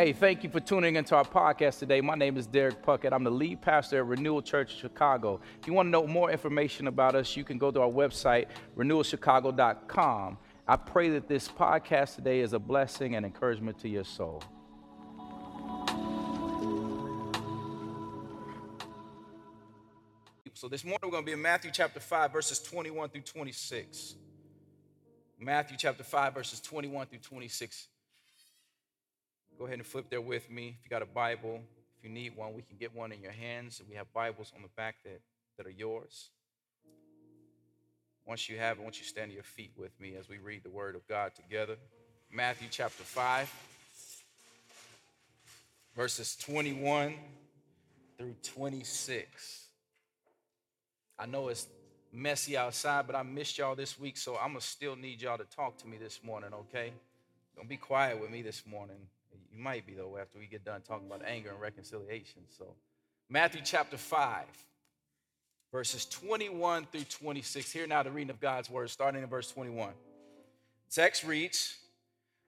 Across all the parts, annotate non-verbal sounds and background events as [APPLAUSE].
Hey, thank you for tuning into our podcast today. My name is Derek Puckett. I'm the lead pastor at Renewal Church Chicago. If you want to know more information about us, you can go to our website, renewalchicago.com. I pray that this podcast today is a blessing and encouragement to your soul. So this morning we're going to be in Matthew chapter 5, verses 21 through 26. Matthew chapter 5, verses 21 through 26. Go ahead and flip there with me. If you got a Bible, if you need one, we can get one in your hands. We have Bibles on the back that, that are yours. Once you have it, once you stand to your feet with me as we read the Word of God together. Matthew chapter 5, verses 21 through 26. I know it's messy outside, but I missed y'all this week, so I'm gonna still need y'all to talk to me this morning, okay? Don't be quiet with me this morning. You might be though after we get done talking about anger and reconciliation. So, Matthew chapter 5, verses 21 through 26. Here now the reading of God's word, starting in verse 21. Text reads,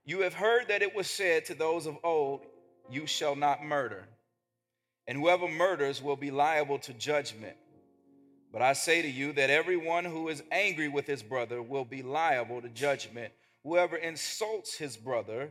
You have heard that it was said to those of old, You shall not murder, and whoever murders will be liable to judgment. But I say to you that everyone who is angry with his brother will be liable to judgment. Whoever insults his brother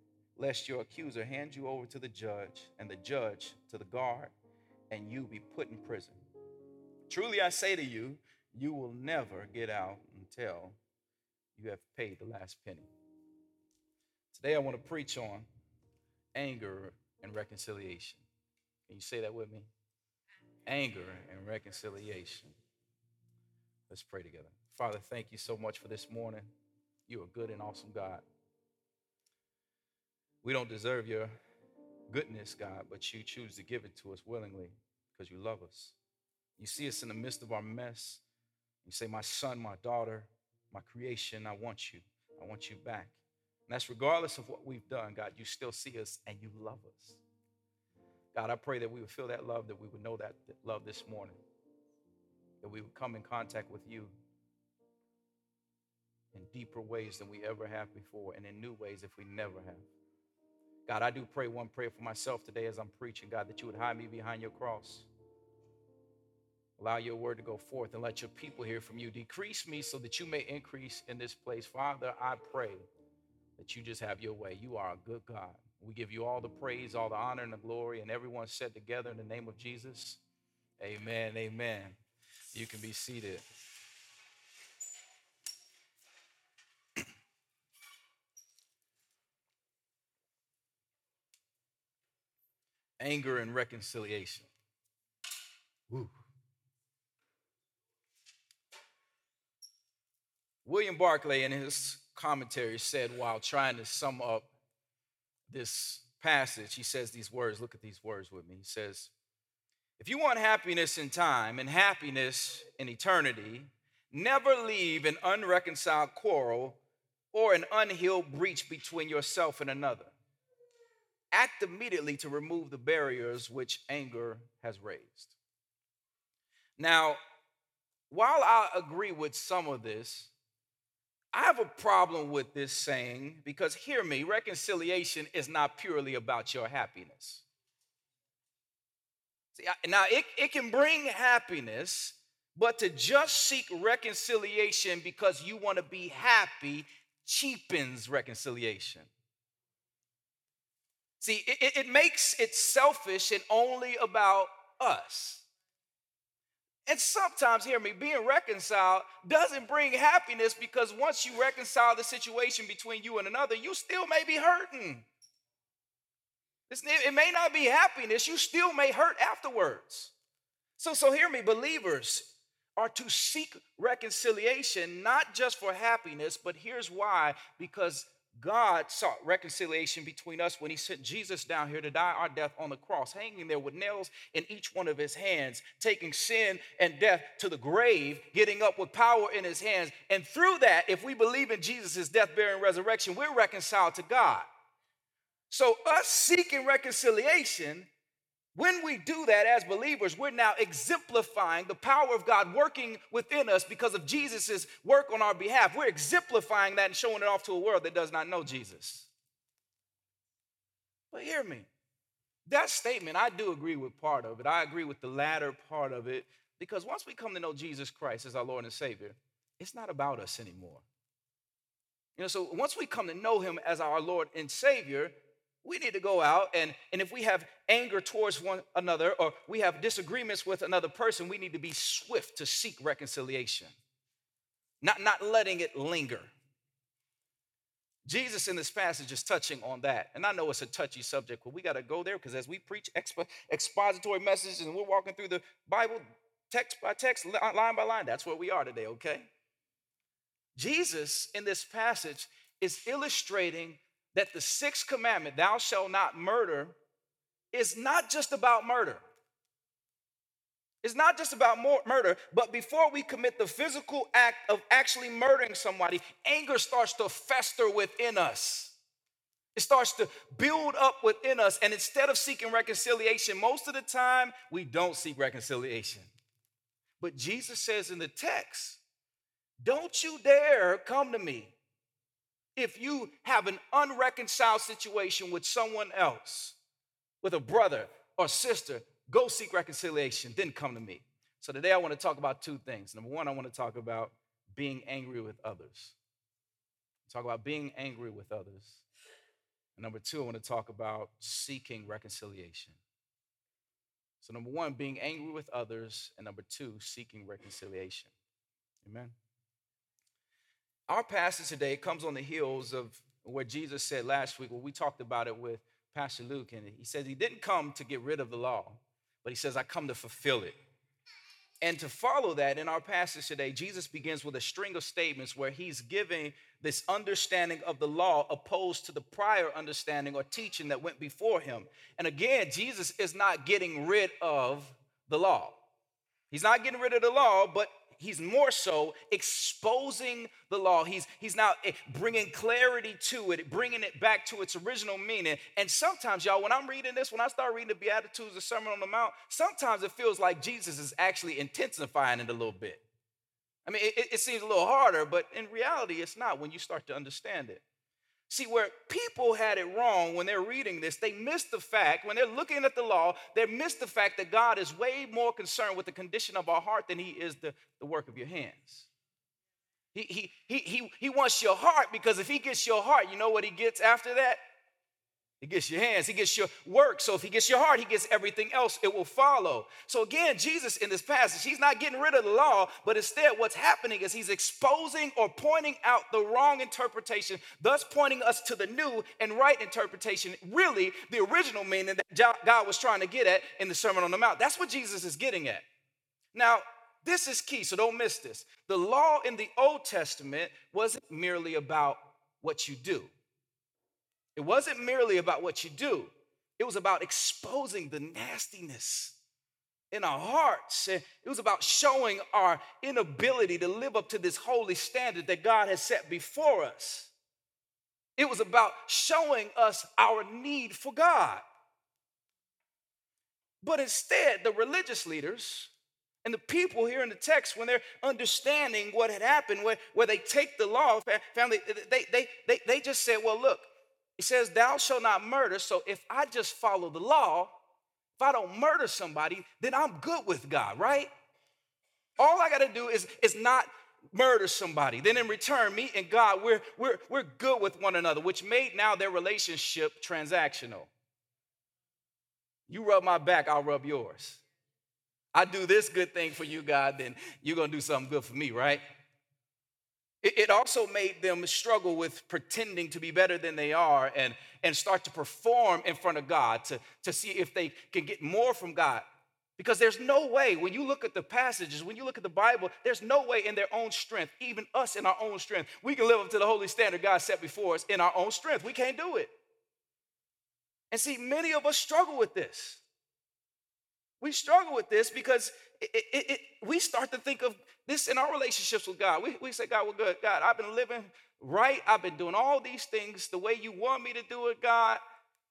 lest your accuser hand you over to the judge and the judge to the guard, and you be put in prison. Truly I say to you, you will never get out until you have paid the last penny. Today I want to preach on anger and reconciliation. Can you say that with me? Anger and reconciliation. Let's pray together. Father, thank you so much for this morning. You are good and awesome God. We don't deserve your goodness, God, but you choose to give it to us willingly because you love us. You see us in the midst of our mess. You say, My son, my daughter, my creation, I want you. I want you back. And that's regardless of what we've done, God, you still see us and you love us. God, I pray that we would feel that love, that we would know that love this morning, that we would come in contact with you in deeper ways than we ever have before and in new ways if we never have. God, I do pray one prayer for myself today as I'm preaching, God, that you would hide me behind your cross. Allow your word to go forth and let your people hear from you. Decrease me so that you may increase in this place. Father, I pray that you just have your way. You are a good God. We give you all the praise, all the honor, and the glory, and everyone said together in the name of Jesus. Amen. Amen. You can be seated. Anger and reconciliation. Woo. William Barclay, in his commentary, said while trying to sum up this passage, he says these words. Look at these words with me. He says, If you want happiness in time and happiness in eternity, never leave an unreconciled quarrel or an unhealed breach between yourself and another act immediately to remove the barriers which anger has raised. Now, while I agree with some of this, I have a problem with this saying because hear me, reconciliation is not purely about your happiness. See, now it, it can bring happiness, but to just seek reconciliation because you want to be happy cheapens reconciliation. See, it, it makes it selfish and only about us. And sometimes, hear me, being reconciled doesn't bring happiness because once you reconcile the situation between you and another, you still may be hurting. it may not be happiness, you still may hurt afterwards. So, so hear me, believers are to seek reconciliation, not just for happiness, but here's why because God sought reconciliation between us when he sent Jesus down here to die our death on the cross, hanging there with nails in each one of his hands, taking sin and death to the grave, getting up with power in his hands. And through that, if we believe in Jesus' death, burial, and resurrection, we're reconciled to God. So, us seeking reconciliation when we do that as believers, we're now exemplifying the power of God working within us because of Jesus' work on our behalf. We're exemplifying that and showing it off to a world that does not know Jesus. But hear me. That statement, I do agree with part of it. I agree with the latter part of it because once we come to know Jesus Christ as our Lord and Savior, it's not about us anymore. You know, so once we come to know Him as our Lord and Savior, we need to go out and, and if we have anger towards one another or we have disagreements with another person, we need to be swift to seek reconciliation, not, not letting it linger. Jesus in this passage is touching on that. And I know it's a touchy subject, but we got to go there because as we preach expo- expository messages and we're walking through the Bible text by text, line by line, that's where we are today, okay? Jesus in this passage is illustrating that the sixth commandment, thou shalt not murder, is not just about murder. It's not just about murder, but before we commit the physical act of actually murdering somebody, anger starts to fester within us. It starts to build up within us. And instead of seeking reconciliation, most of the time, we don't seek reconciliation. But Jesus says in the text, Don't you dare come to me if you have an unreconciled situation with someone else, with a brother or sister, go seek reconciliation, then come to me. So today I want to talk about two things. Number one, I want to talk about being angry with others. Talk about being angry with others. And number two, I want to talk about seeking reconciliation. So, number one, being angry with others. And number two, seeking reconciliation. Amen. Our passage today comes on the heels of what Jesus said last week, when we talked about it with Pastor Luke, and he says he didn't come to get rid of the law, but he says, I come to fulfill it. And to follow that in our passage today, Jesus begins with a string of statements where he's giving this understanding of the law opposed to the prior understanding or teaching that went before him. And again, Jesus is not getting rid of the law. He's not getting rid of the law, but he's more so exposing the law. He's, he's now eh, bringing clarity to it, bringing it back to its original meaning. And sometimes, y'all, when I'm reading this, when I start reading the Beatitudes, the Sermon on the Mount, sometimes it feels like Jesus is actually intensifying it a little bit. I mean, it, it seems a little harder, but in reality, it's not when you start to understand it. See, where people had it wrong when they're reading this, they missed the fact, when they're looking at the law, they missed the fact that God is way more concerned with the condition of our heart than he is the, the work of your hands. He, he, he, he, he wants your heart because if he gets your heart, you know what he gets after that? He gets your hands, he gets your work. So if he gets your heart, he gets everything else. It will follow. So again, Jesus in this passage, he's not getting rid of the law, but instead what's happening is he's exposing or pointing out the wrong interpretation, thus pointing us to the new and right interpretation, really the original meaning that God was trying to get at in the Sermon on the Mount. That's what Jesus is getting at. Now, this is key, so don't miss this. The law in the Old Testament wasn't merely about what you do. It wasn't merely about what you do, it was about exposing the nastiness in our hearts. It was about showing our inability to live up to this holy standard that God has set before us. It was about showing us our need for God. But instead, the religious leaders and the people here in the text, when they're understanding what had happened, where, where they take the law, family, they, they, they, they just said, well, look, he says, Thou shalt not murder. So if I just follow the law, if I don't murder somebody, then I'm good with God, right? All I got to do is, is not murder somebody. Then in return, me and God, we're, we're, we're good with one another, which made now their relationship transactional. You rub my back, I'll rub yours. I do this good thing for you, God, then you're to do something good for me, right? It also made them struggle with pretending to be better than they are and, and start to perform in front of God to, to see if they can get more from God. Because there's no way, when you look at the passages, when you look at the Bible, there's no way in their own strength, even us in our own strength, we can live up to the holy standard God set before us in our own strength. We can't do it. And see, many of us struggle with this. We struggle with this because it, it, it, we start to think of this in our relationships with God. We, we say, God, well, good. God, I've been living right. I've been doing all these things the way you want me to do it, God.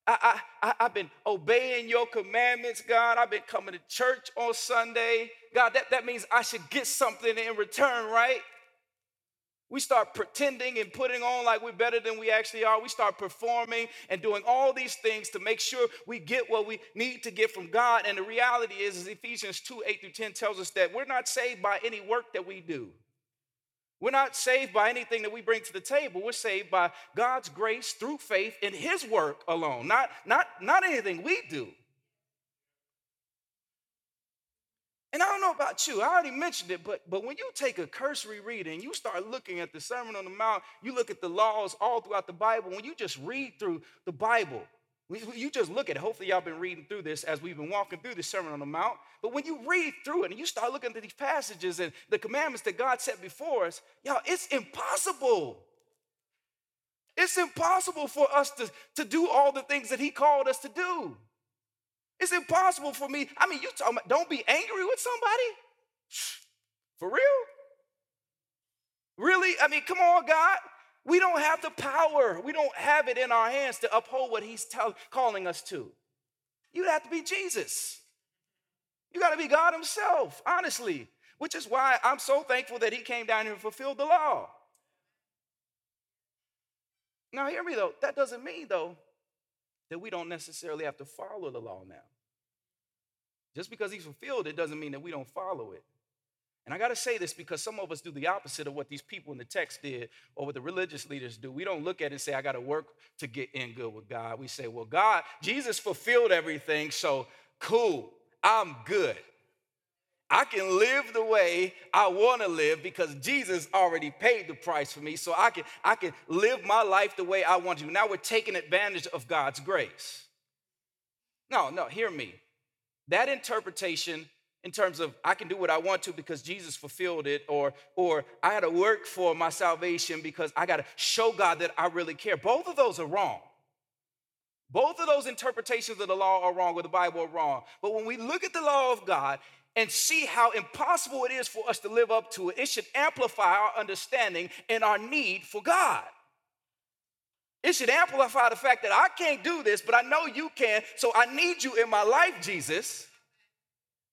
I, I, I've been obeying your commandments, God. I've been coming to church on Sunday. God, that, that means I should get something in return, right? We start pretending and putting on like we're better than we actually are. We start performing and doing all these things to make sure we get what we need to get from God. And the reality is, is Ephesians 2 8 through 10 tells us that we're not saved by any work that we do. We're not saved by anything that we bring to the table. We're saved by God's grace through faith in His work alone, not, not, not anything we do. And I don't know about you, I already mentioned it, but, but when you take a cursory read and you start looking at the Sermon on the Mount, you look at the laws all throughout the Bible, when you just read through the Bible, you just look at it. Hopefully, y'all been reading through this as we've been walking through the Sermon on the Mount. But when you read through it and you start looking at these passages and the commandments that God set before us, y'all, it's impossible. It's impossible for us to, to do all the things that He called us to do. It's impossible for me. I mean, you talking about don't be angry with somebody? [SIGHS] For real? Really? I mean, come on, God. We don't have the power. We don't have it in our hands to uphold what he's tell, calling us to. You'd have to be Jesus. You got to be God himself, honestly, which is why I'm so thankful that he came down here and fulfilled the law. Now, hear me though, that doesn't mean though that we don't necessarily have to follow the law now. Just because he's fulfilled it doesn't mean that we don't follow it. And I got to say this because some of us do the opposite of what these people in the text did or what the religious leaders do. We don't look at it and say, I got to work to get in good with God. We say, well, God, Jesus fulfilled everything, so cool, I'm good. I can live the way I want to live because Jesus already paid the price for me. So I can, I can live my life the way I want to. Now we're taking advantage of God's grace. No, no, hear me. That interpretation in terms of I can do what I want to because Jesus fulfilled it, or, or I had to work for my salvation because I got to show God that I really care. Both of those are wrong. Both of those interpretations of the law are wrong, or the Bible are wrong. But when we look at the law of God and see how impossible it is for us to live up to it, it should amplify our understanding and our need for God. It should amplify the fact that I can't do this, but I know you can, so I need you in my life, Jesus.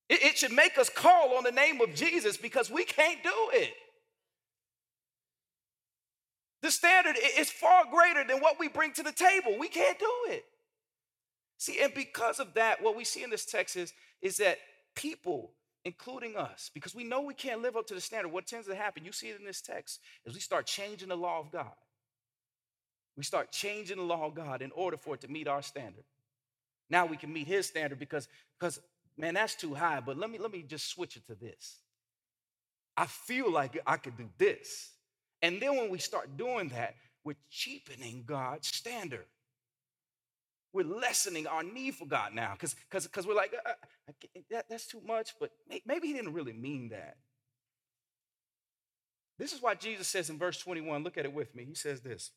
It, it should make us call on the name of Jesus because we can't do it. The standard is far greater than what we bring to the table. We can't do it. See, and because of that, what we see in this text is, is that people, including us, because we know we can't live up to the standard, what tends to happen, you see it in this text, is we start changing the law of God. We start changing the law of God in order for it to meet our standard. Now we can meet his standard because, because man, that's too high, but let me, let me just switch it to this. I feel like I could do this. And then when we start doing that, we're cheapening God's standard. We're lessening our need for God now because because we're like, uh, uh that, that's too much, but maybe he didn't really mean that. This is why Jesus says in verse 21, look at it with me. He says this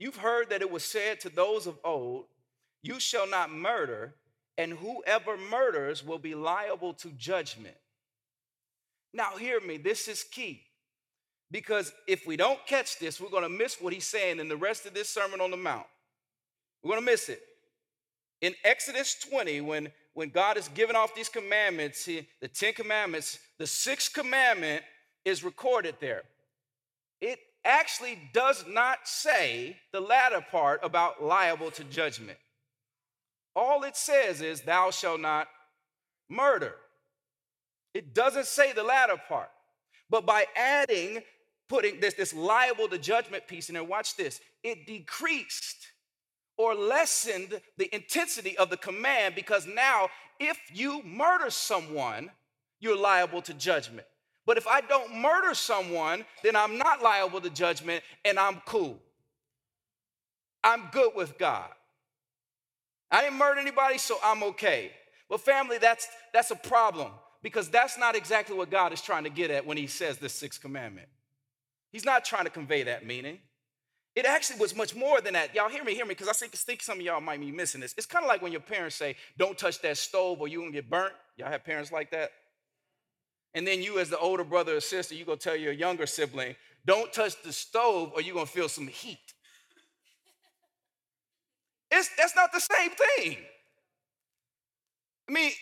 You've heard that it was said to those of old, You shall not murder, and whoever murders will be liable to judgment. Now, hear me, this is key. Because if we don't catch this, we're going to miss what he's saying in the rest of this Sermon on the Mount. We're going to miss it. In Exodus 20, when, when God is giving off these commandments, he, the Ten Commandments, the sixth commandment is recorded there. It actually does not say the latter part about liable to judgment. All it says is, Thou shalt not murder. It doesn't say the latter part. But by adding, putting this, this liable to judgment piece in there, watch this, it decreased or lessened the intensity of the command because now, if you murder someone, you're liable to judgment. But if I don't murder someone, then I'm not liable to judgment and I'm cool. I'm good with God. I didn't murder anybody, so I'm okay. But family, that's that's a problem because that's not exactly what God is trying to get at when he says this sixth commandment. He's not trying to convey that meaning. It actually was much more than that. Y'all hear me, hear me, because I think, think some of y'all might be missing this. It's kind of like when your parents say, don't touch that stove or you're gonna get burnt. Y'all have parents like that? And then you, as the older brother or sister, you go tell your younger sibling, don't touch the stove or you're gonna feel some heat. It's, that's not the same thing. I mean,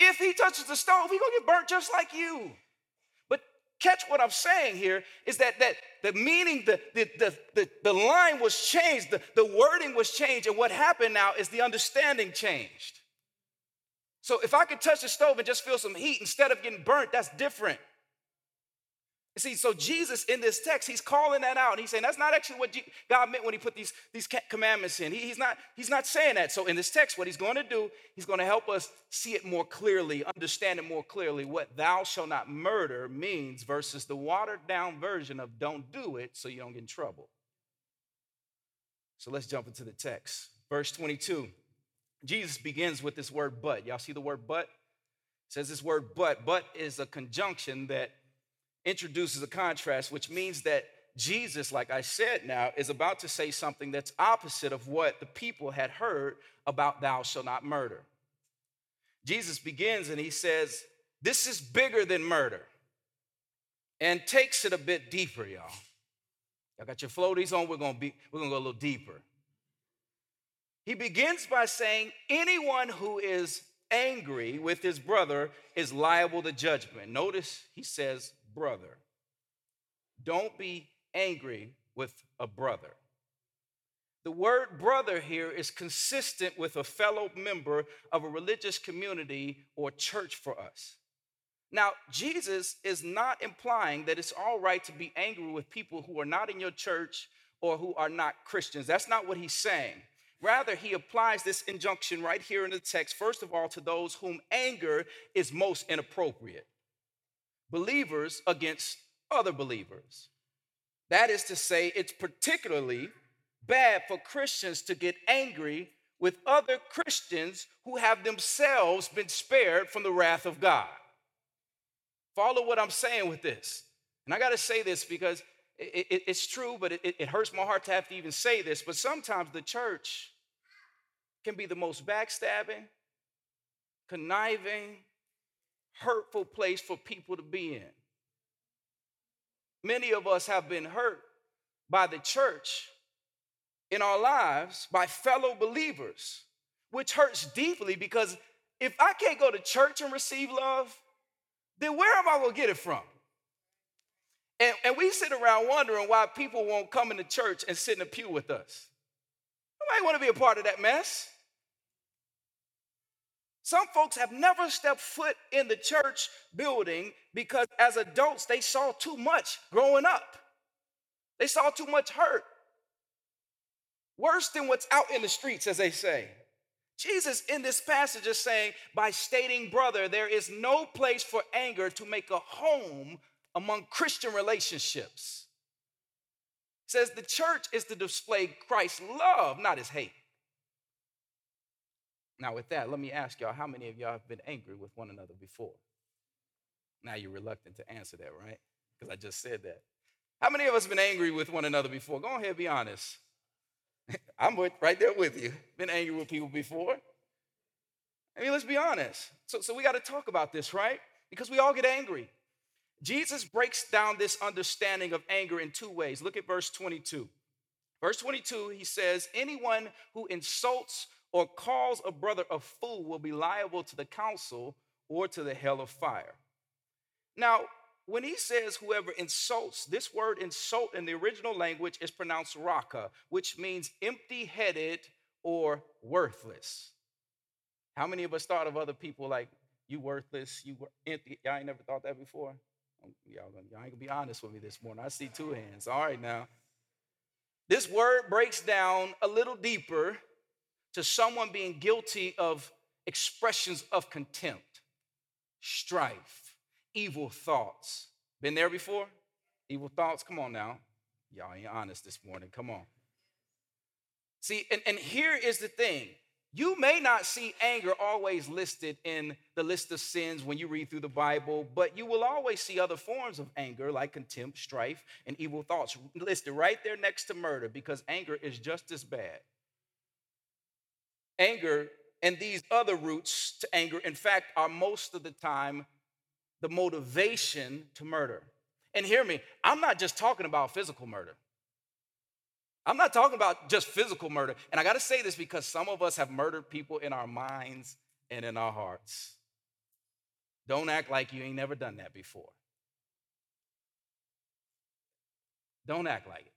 if he touches the stove, he's gonna get burnt just like you. Catch what I'm saying here is that, that the meaning, the, the, the, the, the line was changed, the, the wording was changed, and what happened now is the understanding changed. So if I could touch the stove and just feel some heat instead of getting burnt, that's different. See, so Jesus in this text, he's calling that out. And He's saying that's not actually what God meant when he put these, these commandments in. He, he's, not, he's not saying that. So in this text, what he's going to do, he's going to help us see it more clearly, understand it more clearly, what thou shalt not murder means versus the watered down version of don't do it so you don't get in trouble. So let's jump into the text. Verse 22. Jesus begins with this word but. Y'all see the word but? It says this word but. But is a conjunction that introduces a contrast, which means that Jesus, like I said now, is about to say something that's opposite of what the people had heard about thou shalt not murder. Jesus begins and he says, This is bigger than murder, and takes it a bit deeper, y'all. Y'all got your floaties on, we're gonna be, we're gonna go a little deeper. He begins by saying, Anyone who is angry with his brother is liable to judgment. Notice he says, brother. Don't be angry with a brother. The word brother here is consistent with a fellow member of a religious community or church for us. Now, Jesus is not implying that it's all right to be angry with people who are not in your church or who are not Christians. That's not what he's saying. Rather, he applies this injunction right here in the text, first of all, to those whom anger is most inappropriate believers against other believers. That is to say, it's particularly bad for Christians to get angry with other Christians who have themselves been spared from the wrath of God. Follow what I'm saying with this. And I got to say this because it, it, it's true, but it, it hurts my heart to have to even say this. But sometimes the church can be the most backstabbing, conniving, hurtful place for people to be in. Many of us have been hurt by the church in our lives by fellow believers, which hurts deeply because if I can't go to church and receive love, then where am I going to get it from? And, and we sit around wondering why people won't come into church and sit in a pew with us. Nobody want to be a part of that mess. Some folks have never stepped foot in the church building because as adults they saw too much growing up. They saw too much hurt. Worse than what's out in the streets, as they say. Jesus in this passage is saying, by stating brother, there is no place for anger to make a home among Christian relationships. says the church is to display Christ's love, not his hate. Now, with that, let me ask y'all how many of y'all have been angry with one another before? Now you're reluctant to answer that, right? Because I just said that. How many of us have been angry with one another before? Go ahead, be honest. [LAUGHS] I'm right there with you. Been angry with people before. I mean, let's be honest. So, so we got to talk about this, right? Because we all get angry. Jesus breaks down this understanding of anger in two ways. Look at verse 22. Verse 22, he says, Anyone who insults or calls a brother a fool will be liable to the council or to the hell of fire. Now, when he says whoever insults, this word insult in the original language is pronounced raka, which means empty headed or worthless. How many of us thought of other people like, you worthless, you were empty? Y'all ain't never thought that before? Oh, y'all, y'all ain't gonna be honest with me this morning. I see two hands. All right, now. This word breaks down a little deeper to someone being guilty of expressions of contempt, strife, evil thoughts. Been there before? Evil thoughts? Come on now. Y'all ain't honest this morning. Come on. See, and, and here is the thing You may not see anger always listed in the list of sins when you read through the Bible, but you will always see other forms of anger like contempt, strife, and evil thoughts listed right there next to murder because anger is just as bad. Anger and these other roots to anger, in fact, are most of the time the motivation to murder. And hear me, I'm not just talking about physical murder. I'm not talking about just physical murder. And I got to say this because some of us have murdered people in our minds and in our hearts. Don't act like you ain't never done that before. Don't act like it.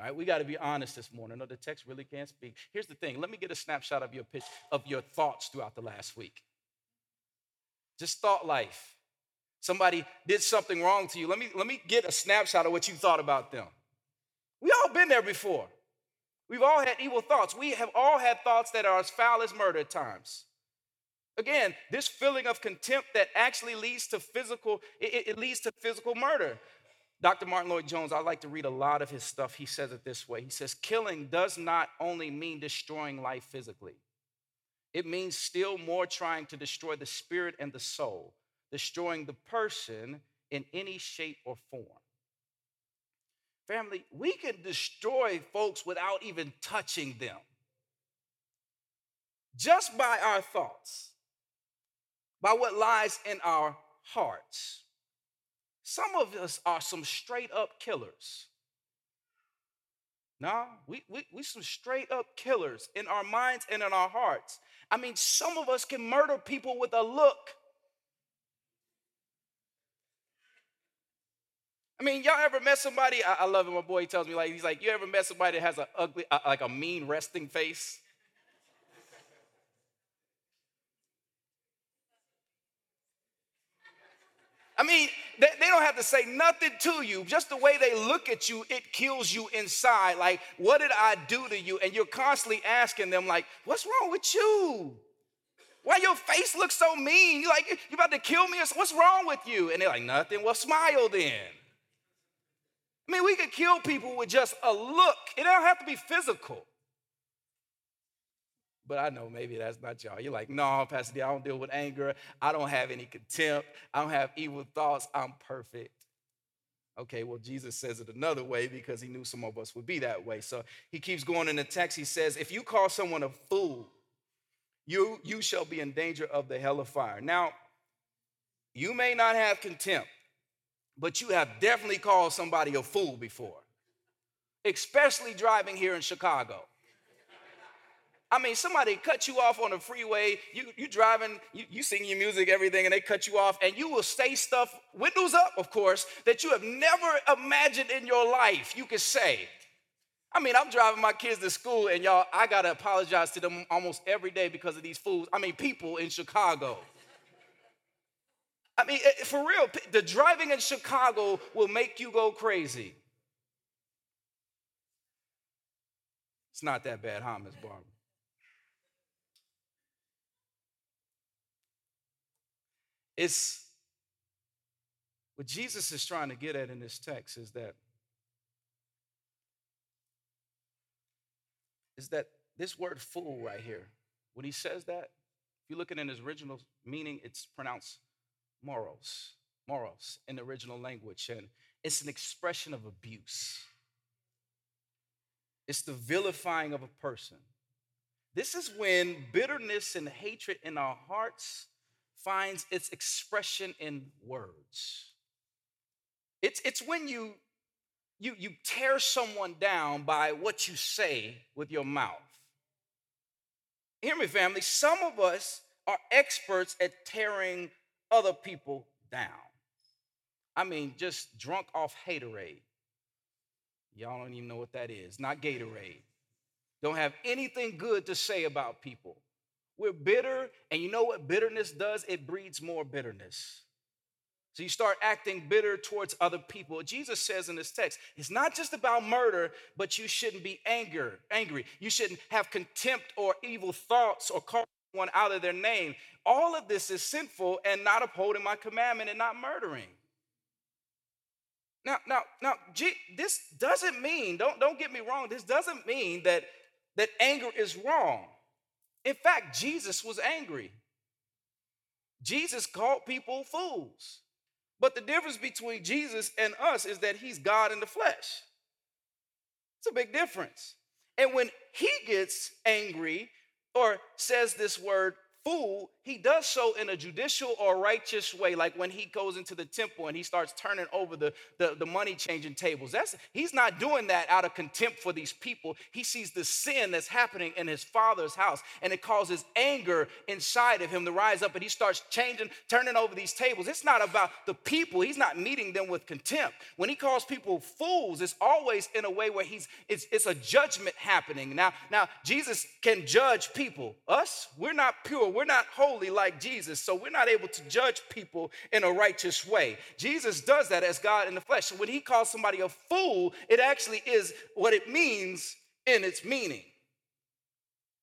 All right, we got to be honest this morning. No, the text really can't speak. Here's the thing. Let me get a snapshot of your pitch, of your thoughts throughout the last week. Just thought life. Somebody did something wrong to you. Let me let me get a snapshot of what you thought about them. We all been there before. We've all had evil thoughts. We have all had thoughts that are as foul as murder at times. Again, this feeling of contempt that actually leads to physical, it, it, leads to physical murder. Dr. Martyn Lloyd-Jones, I like to read a lot of his stuff. He says it this way. He says, killing does not only mean destroying life physically, it means still more trying to destroy the spirit and the soul, destroying the person in any shape or form. Family, we can destroy folks without even touching them. Just by our thoughts, by what lies in our hearts. Some of us are some straight up killers. Nah, we, we, we some straight up killers in our minds and in our hearts. I mean, some of us can murder people with a look. I mean, y'all ever met somebody? I, I love it. My boy tells me like he's like, you ever met somebody that has an ugly, uh, like a mean resting face? I mean, they, they, don't have to say nothing to you. Just the way they look at you, it kills you inside. Like, what did I do to you? And you're constantly asking them, like, what's wrong with you? Why your face looks so mean? You like, you about to kill me? What's wrong with you? And they're like, nothing. Well, smile then. I mean, we could kill people with just a look. It don't have to be physical. But I know maybe that's not y'all. You're like, no, Pastor D, I don't deal with anger. I don't have any contempt. I don't have evil thoughts. I'm perfect. Okay, well, Jesus says it another way because he knew some of us would be that way. So he keeps going in the text. He says, if you call someone a fool, you, you shall be in danger of the hell of fire. Now, you may not have contempt but you have definitely called somebody a fool before, especially driving here in Chicago. I mean, somebody cut you off on the freeway, you, you driving, you, you sing your music, everything, and they cut you off, and you will say stuff, windows up, of course, that you have never imagined in your life you could say. I mean, I'm driving my kids to school, and y'all, I gotta apologize to them almost every day because of these fools. I mean, people in Chicago. I mean, eh, for real, the driving in Chicago will make you go crazy. It's not that bad, huh, Miss Barbara? It's what Jesus is trying to get at in this text is that is that this word fool right here, when he says that, if you look at it in his original meaning, it's pronounced moros, moros in the original language, and it's an expression of abuse. It's the vilifying of a person. This is when bitterness and hatred in our hearts finds its expression in words. It's, it's when you, you, you tear someone down by what you say with your mouth. Hear me, family. Some of us are experts at tearing other people down. I mean, just drunk off haterade. Y'all don't even know what that is. Not Gatorade. Don't have anything good to say about people. We're bitter, and you know what bitterness does? It breeds more bitterness. So you start acting bitter towards other people. Jesus says in this text, it's not just about murder, but you shouldn't be anger, angry. You shouldn't have contempt or evil thoughts or call one out of their name. All of this is sinful and not upholding my commandment and not murdering. Now, now, now, this doesn't mean, don't, don't get me wrong, this doesn't mean that, that anger is wrong. In fact, Jesus was angry. Jesus called people fools. But the difference between Jesus and us is that he's God in the flesh. It's a big difference. And when he gets angry or says this word fool, he does so in a judicial or righteous way, like when he goes into the temple and he starts turning over the, the, the, money changing tables. That's he's not doing that out of contempt for these people. He sees the sin that's happening in his father's house, and it causes anger inside of him to rise up, and he starts changing, turning over these tables. It's not about the people, he's not meeting them with contempt. When he calls people fools, it's always in a way where he's it's, it's a judgment happening. Now, now Jesus can judge people. Us, we're not pure, we're not holy holy like Jesus, so we're not able to judge people in a righteous way. Jesus does that as God in the flesh. So when he calls somebody a fool, it actually is what it means in its meaning.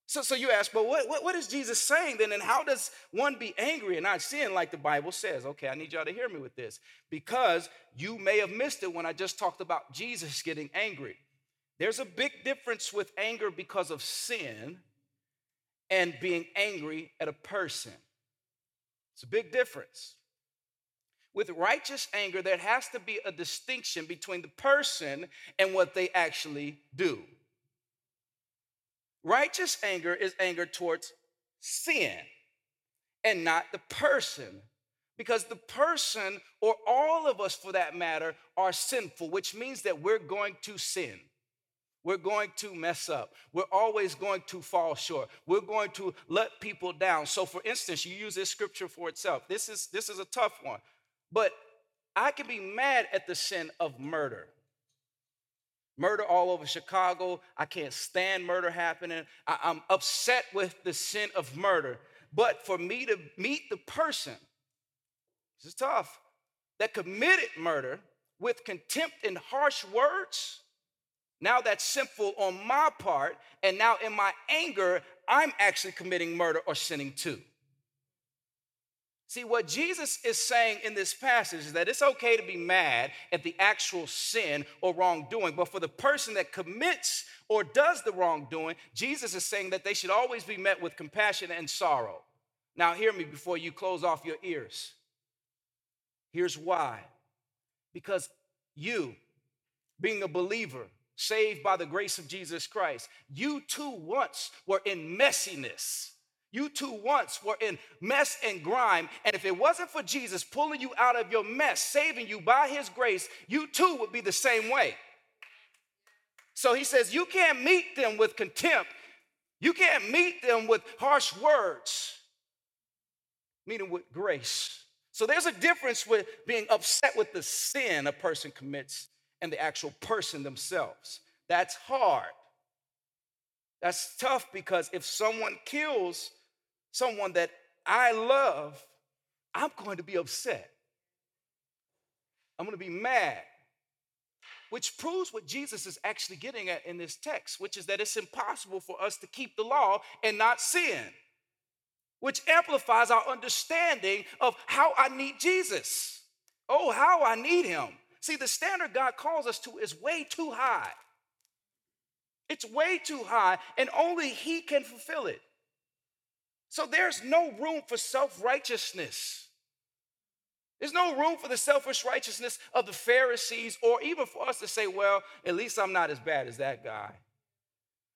So, so you ask, but what, what, what is Jesus saying then? And how does one be angry and not sin like the Bible says? Okay, I need y'all to hear me with this because you may have missed it when I just talked about Jesus getting angry. There's a big difference with anger because of sin and being angry at a person. It's a big difference. With righteous anger, there has to be a distinction between the person and what they actually do. Righteous anger is anger towards sin and not the person. Because the person, or all of us for that matter, are sinful, which means that we're going to sin. We're going to mess up. We're always going to fall short. We're going to let people down. So, for instance, you use this scripture for itself. This is this is a tough one, but I can be mad at the sin of murder. Murder all over Chicago. I can't stand murder happening. I, I'm upset with the sin of murder. But for me to meet the person, this is tough, that committed murder with contempt and harsh words, now that's sinful on my part, and now in my anger, I'm actually committing murder or sinning too. See, what Jesus is saying in this passage is that it's okay to be mad at the actual sin or wrongdoing, but for the person that commits or does the wrongdoing, Jesus is saying that they should always be met with compassion and sorrow. Now, hear me before you close off your ears. Here's why because you, being a believer, saved by the grace of Jesus Christ. You too once were in messiness. You too once were in mess and grime. And if it wasn't for Jesus pulling you out of your mess, saving you by his grace, you too would be the same way. So he says, You can't meet them with contempt. You can't meet them with harsh words. Them with grace. So there's a difference with being upset with the sin a person commits and the actual person themselves. That's hard. That's tough because if someone kills someone that I love, I'm going to be upset. I'm going to be mad. Which proves what Jesus is actually getting at in this text, which is that it's impossible for us to keep the law and not sin, which amplifies our understanding of how I need Jesus. Oh, how I need him. See, the standard God calls us to is way too high. It's way too high, and only He can fulfill it. So there's no room for self righteousness. There's no room for the selfish righteousness of the Pharisees, or even for us to say, well, at least I'm not as bad as that guy.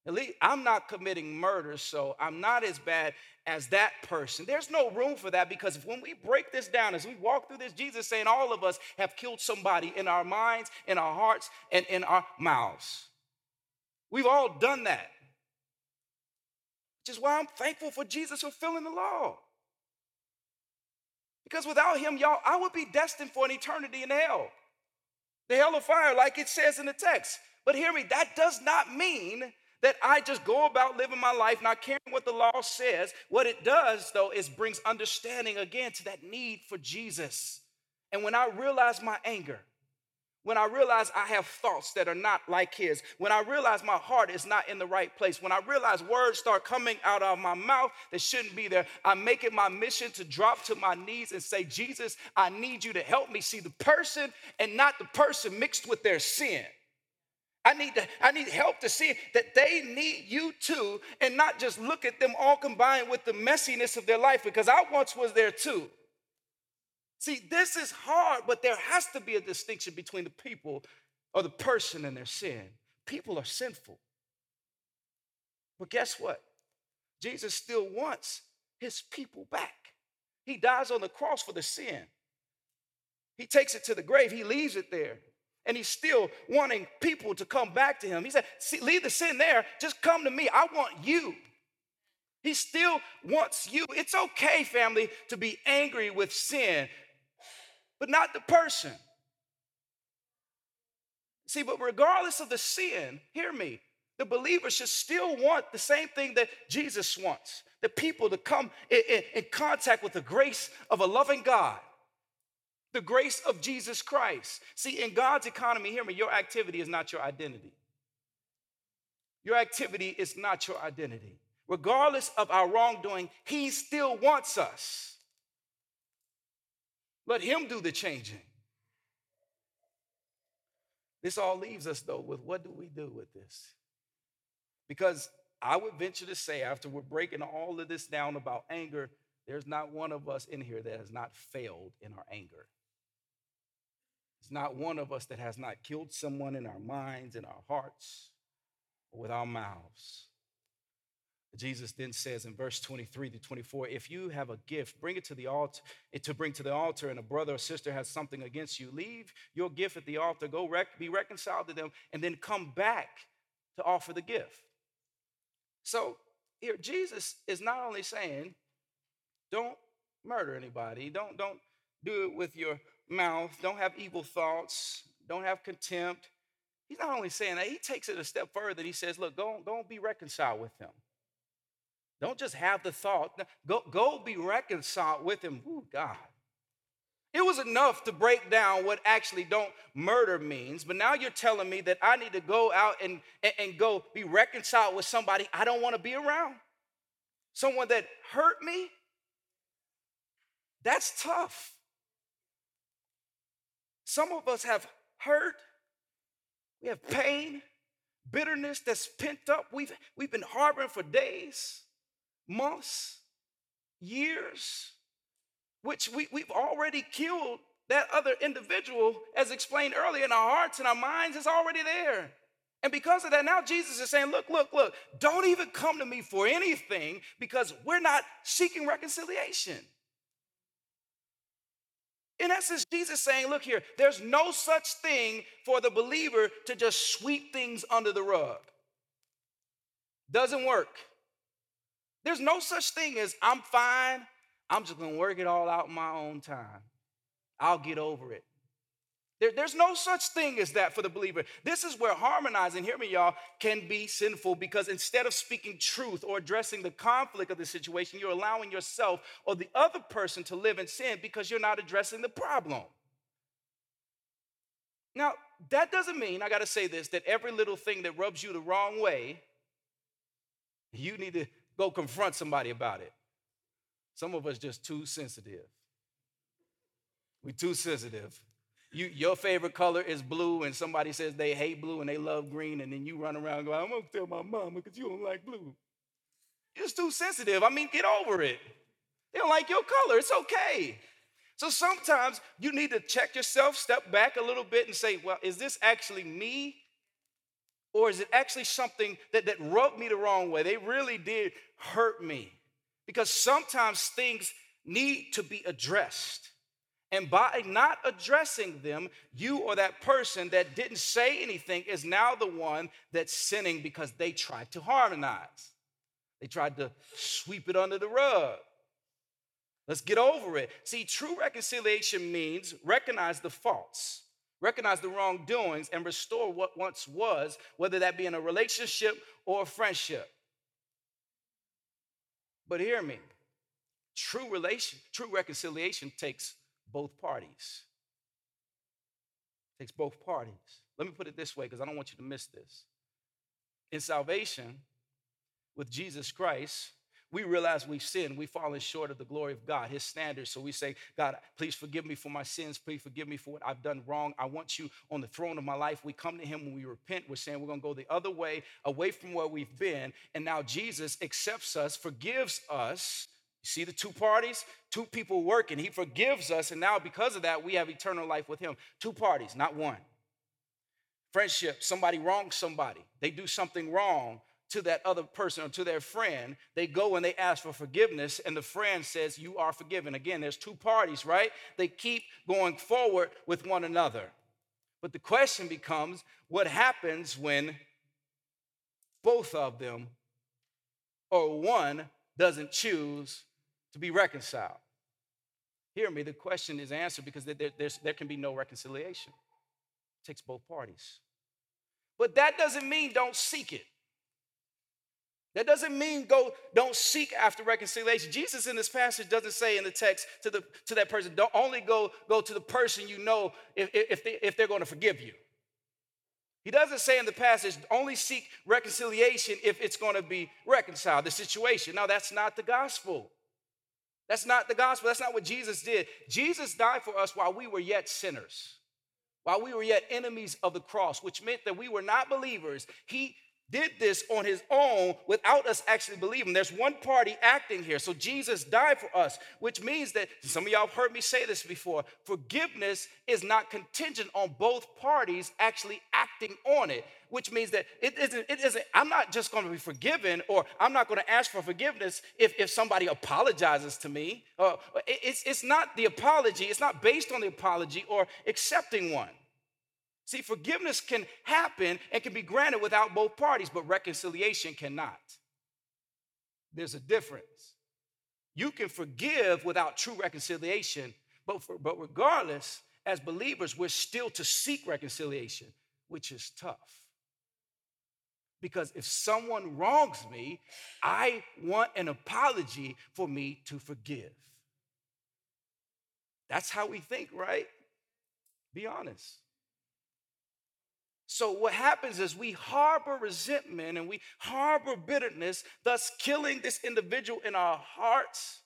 At least I'm not committing murder, so I'm not as bad as that person. There's no room for that because when we break this down, as we walk through this, Jesus saying all of us have killed somebody in our minds, in our hearts, and in our mouths. We've all done that. Which is why I'm thankful for Jesus fulfilling the law. Because without him, y'all, I would be destined for an eternity in hell. The hell of fire, like it says in the text. But hear me, that does not mean that I just go about living my life not caring what the law says. What it does, though, is brings understanding again to that need for Jesus. And when I realize my anger, when I realize I have thoughts that are not like his, when I realize my heart is not in the right place, when I realize words start coming out of my mouth that shouldn't be there, I make it my mission to drop to my knees and say, Jesus, I need you to help me see the person and not the person mixed with their sin. I need to, I need help to see that they need you too, and not just look at them all combined with the messiness of their life, because I once was there too. See, this is hard, but there has to be a distinction between the people or the person and their sin. People are sinful. But guess what? Jesus still wants his people back. He dies on the cross for the sin. He takes it to the grave, he leaves it there. And he's still wanting people to come back to him. He said, Leave the sin there, just come to me. I want you. He still wants you. It's okay, family, to be angry with sin, but not the person. See, but regardless of the sin, hear me, the believer should still want the same thing that Jesus wants the people to come in, in, in contact with the grace of a loving God the grace of Jesus Christ. See, in God's economy, hear me, your activity is not your identity. Your activity is not your identity. Regardless of our wrongdoing, He still wants us. Let Him do the changing. This all leaves us, though, with what do we do with this? Because I would venture to say, after we're breaking all of this down about anger, there's not one of us in here that has not failed in our anger. Not one of us that has not killed someone in our minds, in our hearts, or with our mouths. Jesus then says in verse 23 to 24, if you have a gift, bring it to the altar, to bring to the altar, and a brother or sister has something against you, leave your gift at the altar, go rec- be reconciled to them, and then come back to offer the gift. So here, Jesus is not only saying, don't murder anybody, don't, don't do it with your mouth, don't have evil thoughts, don't have contempt. He's not only saying that, he takes it a step further. He says, Look, go, go be reconciled with him. Don't just have the thought, go, go be reconciled with him. Ooh, God. It was enough to break down what actually don't murder means, but now you're telling me that I need to go out and, and, and go be reconciled with somebody I don't want to be around. Someone that hurt me. That's tough. Some of us have hurt, we have pain, bitterness that's pent up. We've, we've been harboring for days, months, years, which we, we've already killed that other individual, as explained earlier, in our hearts and our minds, is already there. And because of that, now Jesus is saying, Look, look, look, don't even come to me for anything because we're not seeking reconciliation. In essence, Jesus saying, look here, there's no such thing for the believer to just sweep things under the rug. Doesn't work. There's no such thing as I'm fine, I'm just gonna work it all out in my own time. I'll get over it. There, there's no such thing as that for the believer. This is where harmonizing, hear me, y'all, can be sinful because instead of speaking truth or addressing the conflict of the situation, you're allowing yourself or the other person to live in sin because you're not addressing the problem. Now, that doesn't mean, I gotta say this, that every little thing that rubs you the wrong way, you need to go confront somebody about it. Some of us just too sensitive. We too sensitive you, your favorite color is blue, and somebody says they hate blue and they love green, and then you run around going, I'm gonna tell my mama because you don't like blue. You're too sensitive. I mean, get over it. They don't like your color. It's okay. So sometimes you need to check yourself, step back a little bit, and say, Well, is this actually me? Or is it actually something that, that rubbed me the wrong way? They really did hurt me. Because sometimes things need to be addressed. And by not addressing them, you or that person that didn't say anything is now the one that's sinning because they tried to harmonize. They tried to sweep it under the rug. Let's get over it. See, true reconciliation means recognize the faults, recognize the wrongdoings, and restore what once was, whether that be in a relationship or a friendship. But hear me true relation, true reconciliation takes both parties. It takes both parties. Let me put it this way because I don't want you to miss this. In salvation, with Jesus Christ, we realize we've sinned. We've fallen short of the glory of God, His standards. So we say, God, please forgive me for my sins. Please forgive me for what I've done wrong. I want you on the throne of my life. We come to Him when we repent. We're saying we're going to go the other way, away from where we've been. And now Jesus accepts us, forgives us. You see the two parties? Two people working. He forgives us. And now, because of that, we have eternal life with Him. Two parties, not one. Friendship, somebody wrongs somebody, they do something wrong to that other person or to their friend, they go and they ask for forgiveness, and the friend says, You are forgiven. Again, there's two parties, right? They keep going forward with one another. But the question becomes what happens when both of them or one doesn't choose to be reconciled? Hear me, the question is answered because there, there can be no reconciliation. It takes both parties. But that doesn't mean don't seek it. That doesn't mean go, don't seek after reconciliation. Jesus in this passage doesn't say in the text to, the, to that person, don't only go, go to the person you know if, if, they, if they're going to forgive you. He doesn't say in the passage, only seek reconciliation if it's going to be reconciled, the situation. No, that's not the gospel. That's not the gospel. That's not what Jesus did. Jesus died for us while we were yet sinners, while we were yet enemies of the cross, which meant that we were not believers. He did this on his own without us actually believing. There's one party acting here. So Jesus died for us, which means that some of y'all have heard me say this before forgiveness is not contingent on both parties actually acting on it, which means that it isn't, it isn't I'm not just going to be forgiven or I'm not going to ask for forgiveness if, if somebody apologizes to me. Uh, it's, it's not the apology, it's not based on the apology or accepting one. See, forgiveness can happen and can be granted without both parties, but reconciliation cannot. There's a difference. You can forgive without true reconciliation, but, for, but regardless, as believers, we're still to seek reconciliation, which is tough. Because if someone wrongs me, I want an apology for me to forgive. That's how we think, right? Be honest. So, what happens is we harbor resentment and we harbor bitterness, thus killing this individual in our hearts,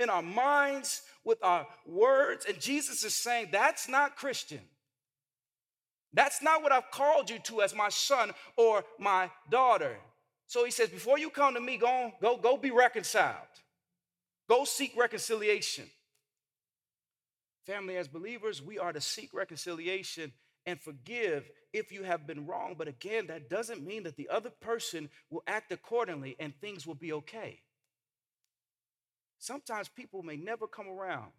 in our minds, with our words. And Jesus is saying, That's not Christian. That's not what I've called you to as my son or my daughter. So he says, Before you come to me, go, on, go, go be reconciled, go seek reconciliation. Family, as believers, we are to seek reconciliation and forgive if you have been wrong. But again, that doesn't mean that the other person will act accordingly and things will be okay. Sometimes people may never come around.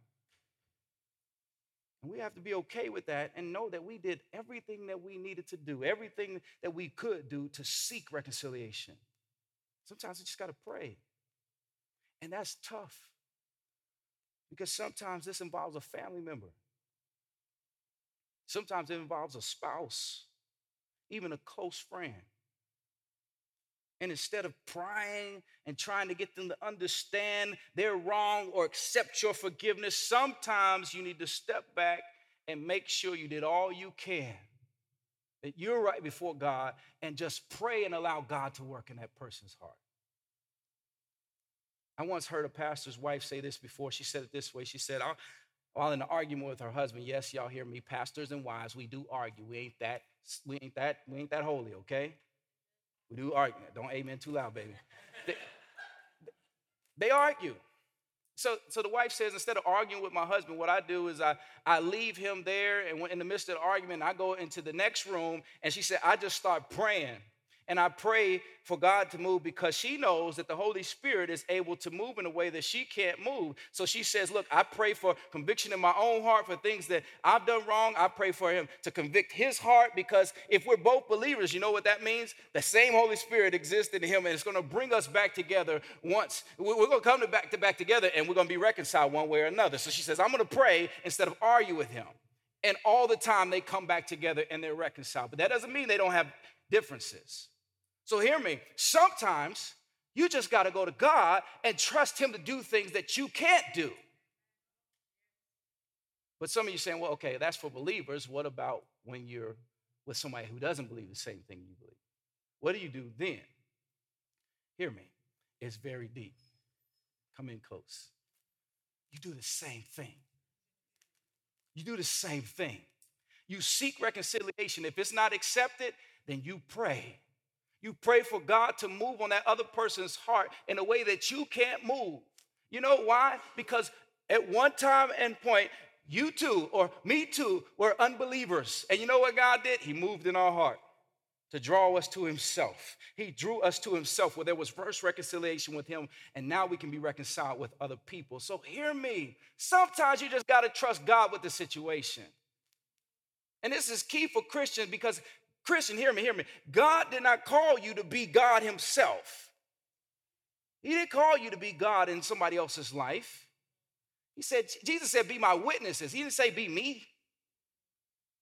And we have to be okay with that and know that we did everything that we needed to do, everything that we could do to seek reconciliation. Sometimes we just got to pray. And that's tough because sometimes this involves a family member. Sometimes it involves a spouse, even a close friend. And instead of prying and trying to get them to understand they're wrong or accept your forgiveness, sometimes you need to step back and make sure you did all you can, that you're right before God, and just pray and allow God to work in that person's heart. I once heard a pastor's wife say this before. She said it this way She said, while in an argument with her husband. Yes, y'all hear me, pastors and wives, we do argue. We ain't that, we ain't that, we ain't that holy, okay? We do argue. Don't amen too loud, baby. they, they argue. So, so the wife says, instead of arguing with my husband, what I do is I, I leave him there, and in the midst of the argument, I go into the next room, and she said, I just start praying. And I pray for God to move because she knows that the Holy Spirit is able to move in a way that she can't move. So she says, Look, I pray for conviction in my own heart for things that I've done wrong. I pray for him to convict his heart because if we're both believers, you know what that means? The same Holy Spirit exists in him and it's going to bring us back together once. We're going to come back to back together and we're going to be reconciled one way or another. So she says, I'm going to pray instead of argue with him. And all the time they come back together and they're reconciled. But that doesn't mean they don't have differences. So hear me. Sometimes you just got to go to God and trust Him to do things that you can't do. But some of you saying, well, okay, that's for believers. What about when you're with somebody who doesn't believe the same thing you believe? What do you do then? Hear me. It's very deep. Come in close. You do the same thing. You do the same thing. You seek reconciliation. If it's not accepted, then you pray. You pray for God to move on that other person's heart in a way that you can't move. You know why? Because at one time and point, you too, or me too, were unbelievers. And you know what God did? He moved in our heart to draw us to himself. He drew us to himself where there was first reconciliation with him, and now we can be reconciled with other people. So hear me. Sometimes you just got to trust God with the situation. And this is key for Christians because, Christian, hear me, hear me. God did not call you to be God himself. He didn't call you to be God in somebody else's life. He said, Jesus said, be my witnesses. He didn't say, be me.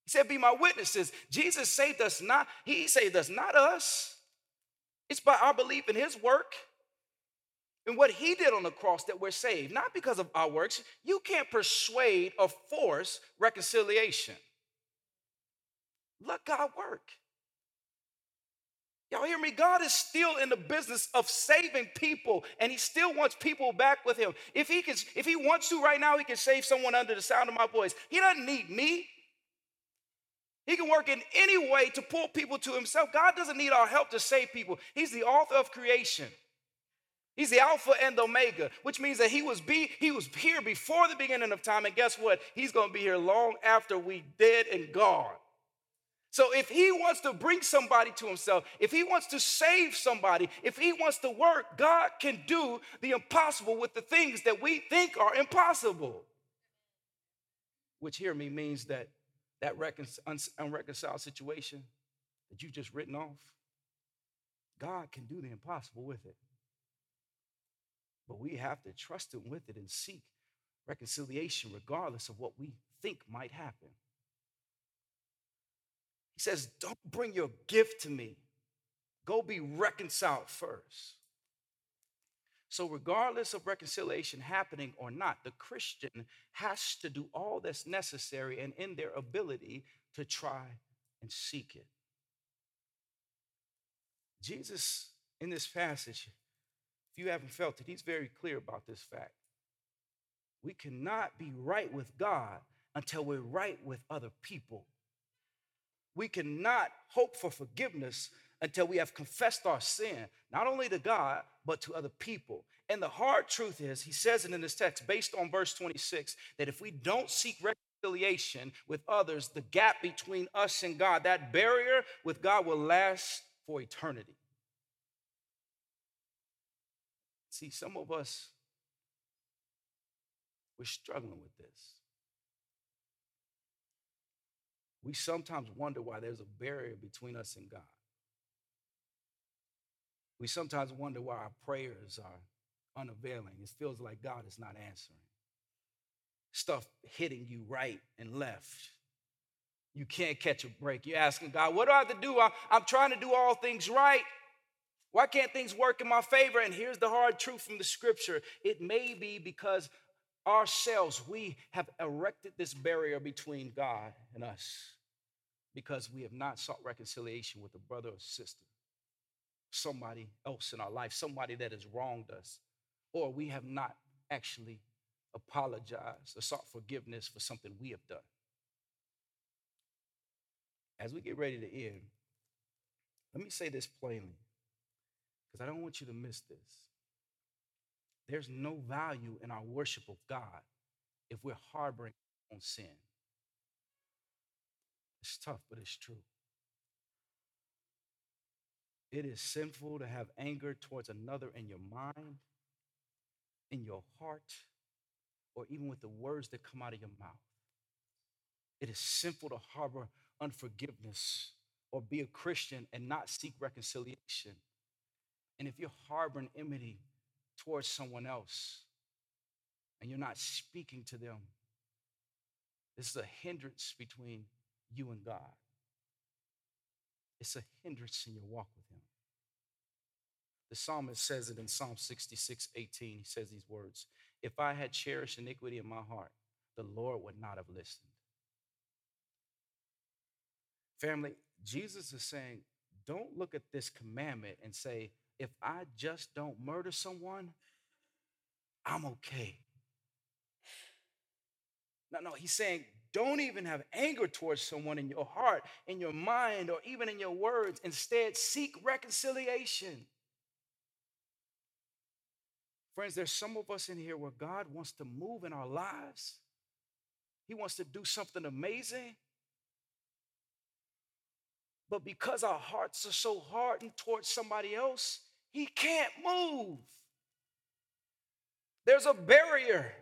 He said, Be my witnesses. Jesus saved us not, He saved us, not us. It's by our belief in His work and what He did on the cross that we're saved, not because of our works. You can't persuade or force reconciliation. Let God work. Y'all hear me? God is still in the business of saving people, and He still wants people back with Him. If He can, if He wants to right now, He can save someone under the sound of my voice. He doesn't need me. He can work in any way to pull people to himself. God doesn't need our help to save people. He's the author of creation. He's the Alpha and Omega, which means that he was be he was here before the beginning of time, and guess what? He's going to be here long after we dead and gone. So if he wants to bring somebody to himself, if he wants to save somebody, if he wants to work, God can do the impossible with the things that we think are impossible. Which hear me means that that unreconciled situation that you've just written off, God can do the impossible with it. But we have to trust Him with it and seek reconciliation regardless of what we think might happen. He says, Don't bring your gift to me. Go be reconciled first. So, regardless of reconciliation happening or not, the Christian has to do all that's necessary and in their ability to try and seek it. Jesus, in this passage, if you haven't felt it, he's very clear about this fact. We cannot be right with God until we're right with other people. We cannot hope for forgiveness until we have confessed our sin, not only to God, but to other people. And the hard truth is, he says it in this text, based on verse 26, that if we don't seek reconciliation with others, the gap between us and God, that barrier with God will last for eternity. See, some of us, we're struggling with this. We sometimes wonder why there's a barrier between us and God. We sometimes wonder why our prayers are unavailing. It feels like God is not answering. Stuff hitting you right and left. You can't catch a break. You're asking God, what do I have to do? I'm trying to do all things right. Why can't things work in my favor? And here's the hard truth from the scripture it may be because ourselves, we have erected this barrier between God and us because we have not sought reconciliation with a brother or sister somebody else in our life, somebody that has wronged us, or we have not actually apologized or sought forgiveness for something we have done. As we get ready to end, let me say this plainly, because I don't want you to miss this. There's no value in our worship of God if we're harboring on sin. It's tough, but it's true. It is sinful to have anger towards another in your mind, in your heart, or even with the words that come out of your mouth. It is sinful to harbor unforgiveness or be a Christian and not seek reconciliation. And if you're harboring enmity towards someone else and you're not speaking to them, this is a hindrance between you and God. It's a hindrance in your walk with Him. The psalmist says it in Psalm 66 18. He says these words If I had cherished iniquity in my heart, the Lord would not have listened. Family, Jesus is saying, don't look at this commandment and say, if I just don't murder someone, I'm okay. No, no, he's saying don't even have anger towards someone in your heart, in your mind, or even in your words. Instead, seek reconciliation. Friends, there's some of us in here where God wants to move in our lives. He wants to do something amazing. But because our hearts are so hardened towards somebody else, He can't move. There's a barrier.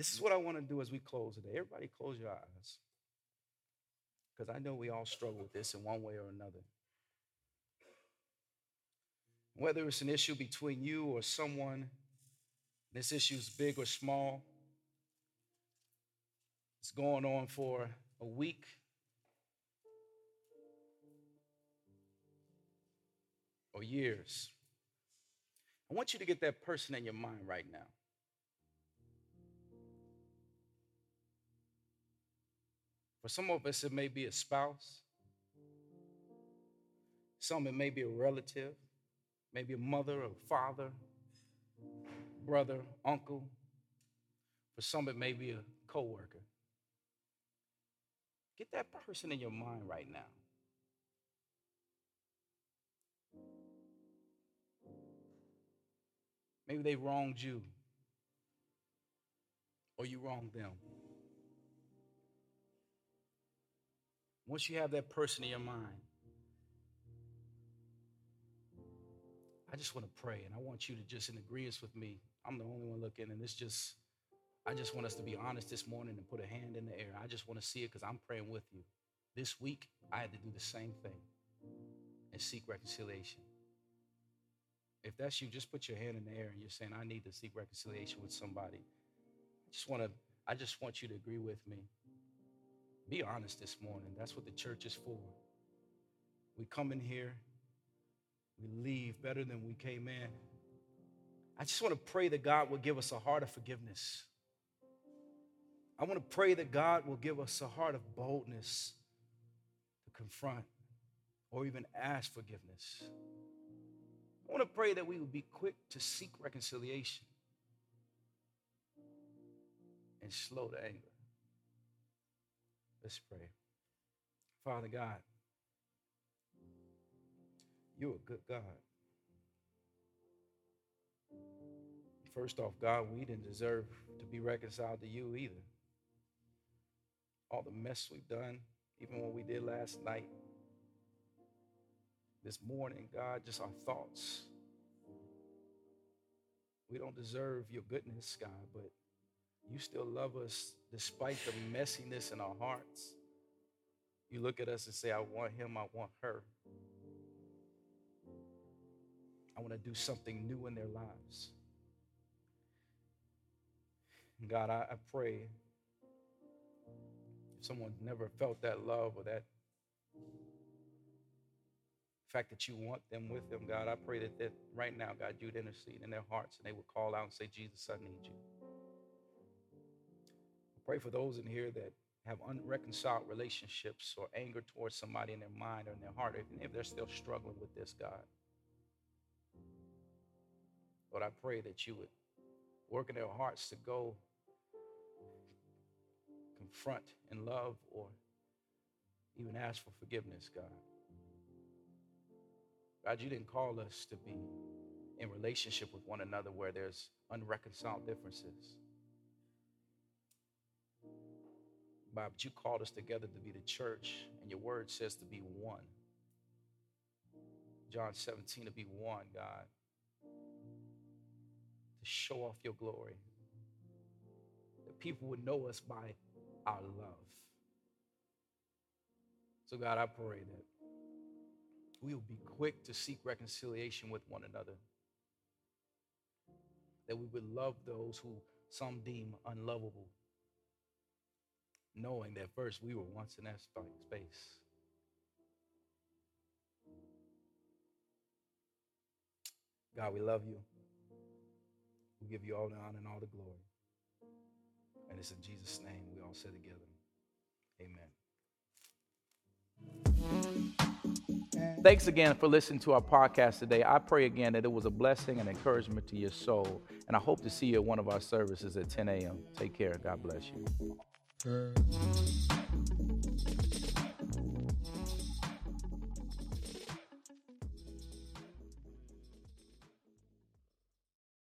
This is what I want to do as we close today. Everybody, close your eyes. Because I know we all struggle with this in one way or another. Whether it's an issue between you or someone, this issue is big or small, it's going on for a week. Or years. I want you to get that person in your mind right now. Some of us, it may be a spouse. Some, it may be a relative, maybe a mother or father, brother, uncle. For some, it may be a coworker. Get that person in your mind right now. Maybe they wronged you or you wronged them. Once you have that person in your mind, I just want to pray and I want you to just in agreement with me. I'm the only one looking, and it's just, I just want us to be honest this morning and put a hand in the air. I just want to see it because I'm praying with you. This week, I had to do the same thing and seek reconciliation. If that's you, just put your hand in the air and you're saying, I need to seek reconciliation with somebody. I just want to, I just want you to agree with me. Be honest this morning. That's what the church is for. We come in here, we leave better than we came in. I just want to pray that God will give us a heart of forgiveness. I want to pray that God will give us a heart of boldness to confront or even ask forgiveness. I want to pray that we will be quick to seek reconciliation and slow to anger. Let's pray. Father God, you're a good God. First off, God, we didn't deserve to be reconciled to you either. All the mess we've done, even what we did last night, this morning, God, just our thoughts. We don't deserve your goodness, God, but you still love us despite the messiness in our hearts. You look at us and say, I want him, I want her. I want to do something new in their lives. God, I, I pray if someone never felt that love or that fact that you want them with them, God, I pray that, that right now, God, you'd intercede in their hearts and they would call out and say, Jesus, I need you. Pray for those in here that have unreconciled relationships or anger towards somebody in their mind or in their heart, if they're still struggling with this, God. Lord, I pray that you would work in their hearts to go confront in love or even ask for forgiveness, God. God, you didn't call us to be in relationship with one another where there's unreconciled differences. Bob, but you called us together to be the church, and your word says to be one. John 17, to be one, God. To show off your glory. That people would know us by our love. So, God, I pray that we will be quick to seek reconciliation with one another. That we would love those who some deem unlovable knowing that first we were once in that space. God, we love you. We give you all the honor and all the glory. And it's in Jesus' name we all say together. Amen. Thanks again for listening to our podcast today. I pray again that it was a blessing and encouragement to your soul. And I hope to see you at one of our services at 10 a.m. Take care. God bless you. 嗯。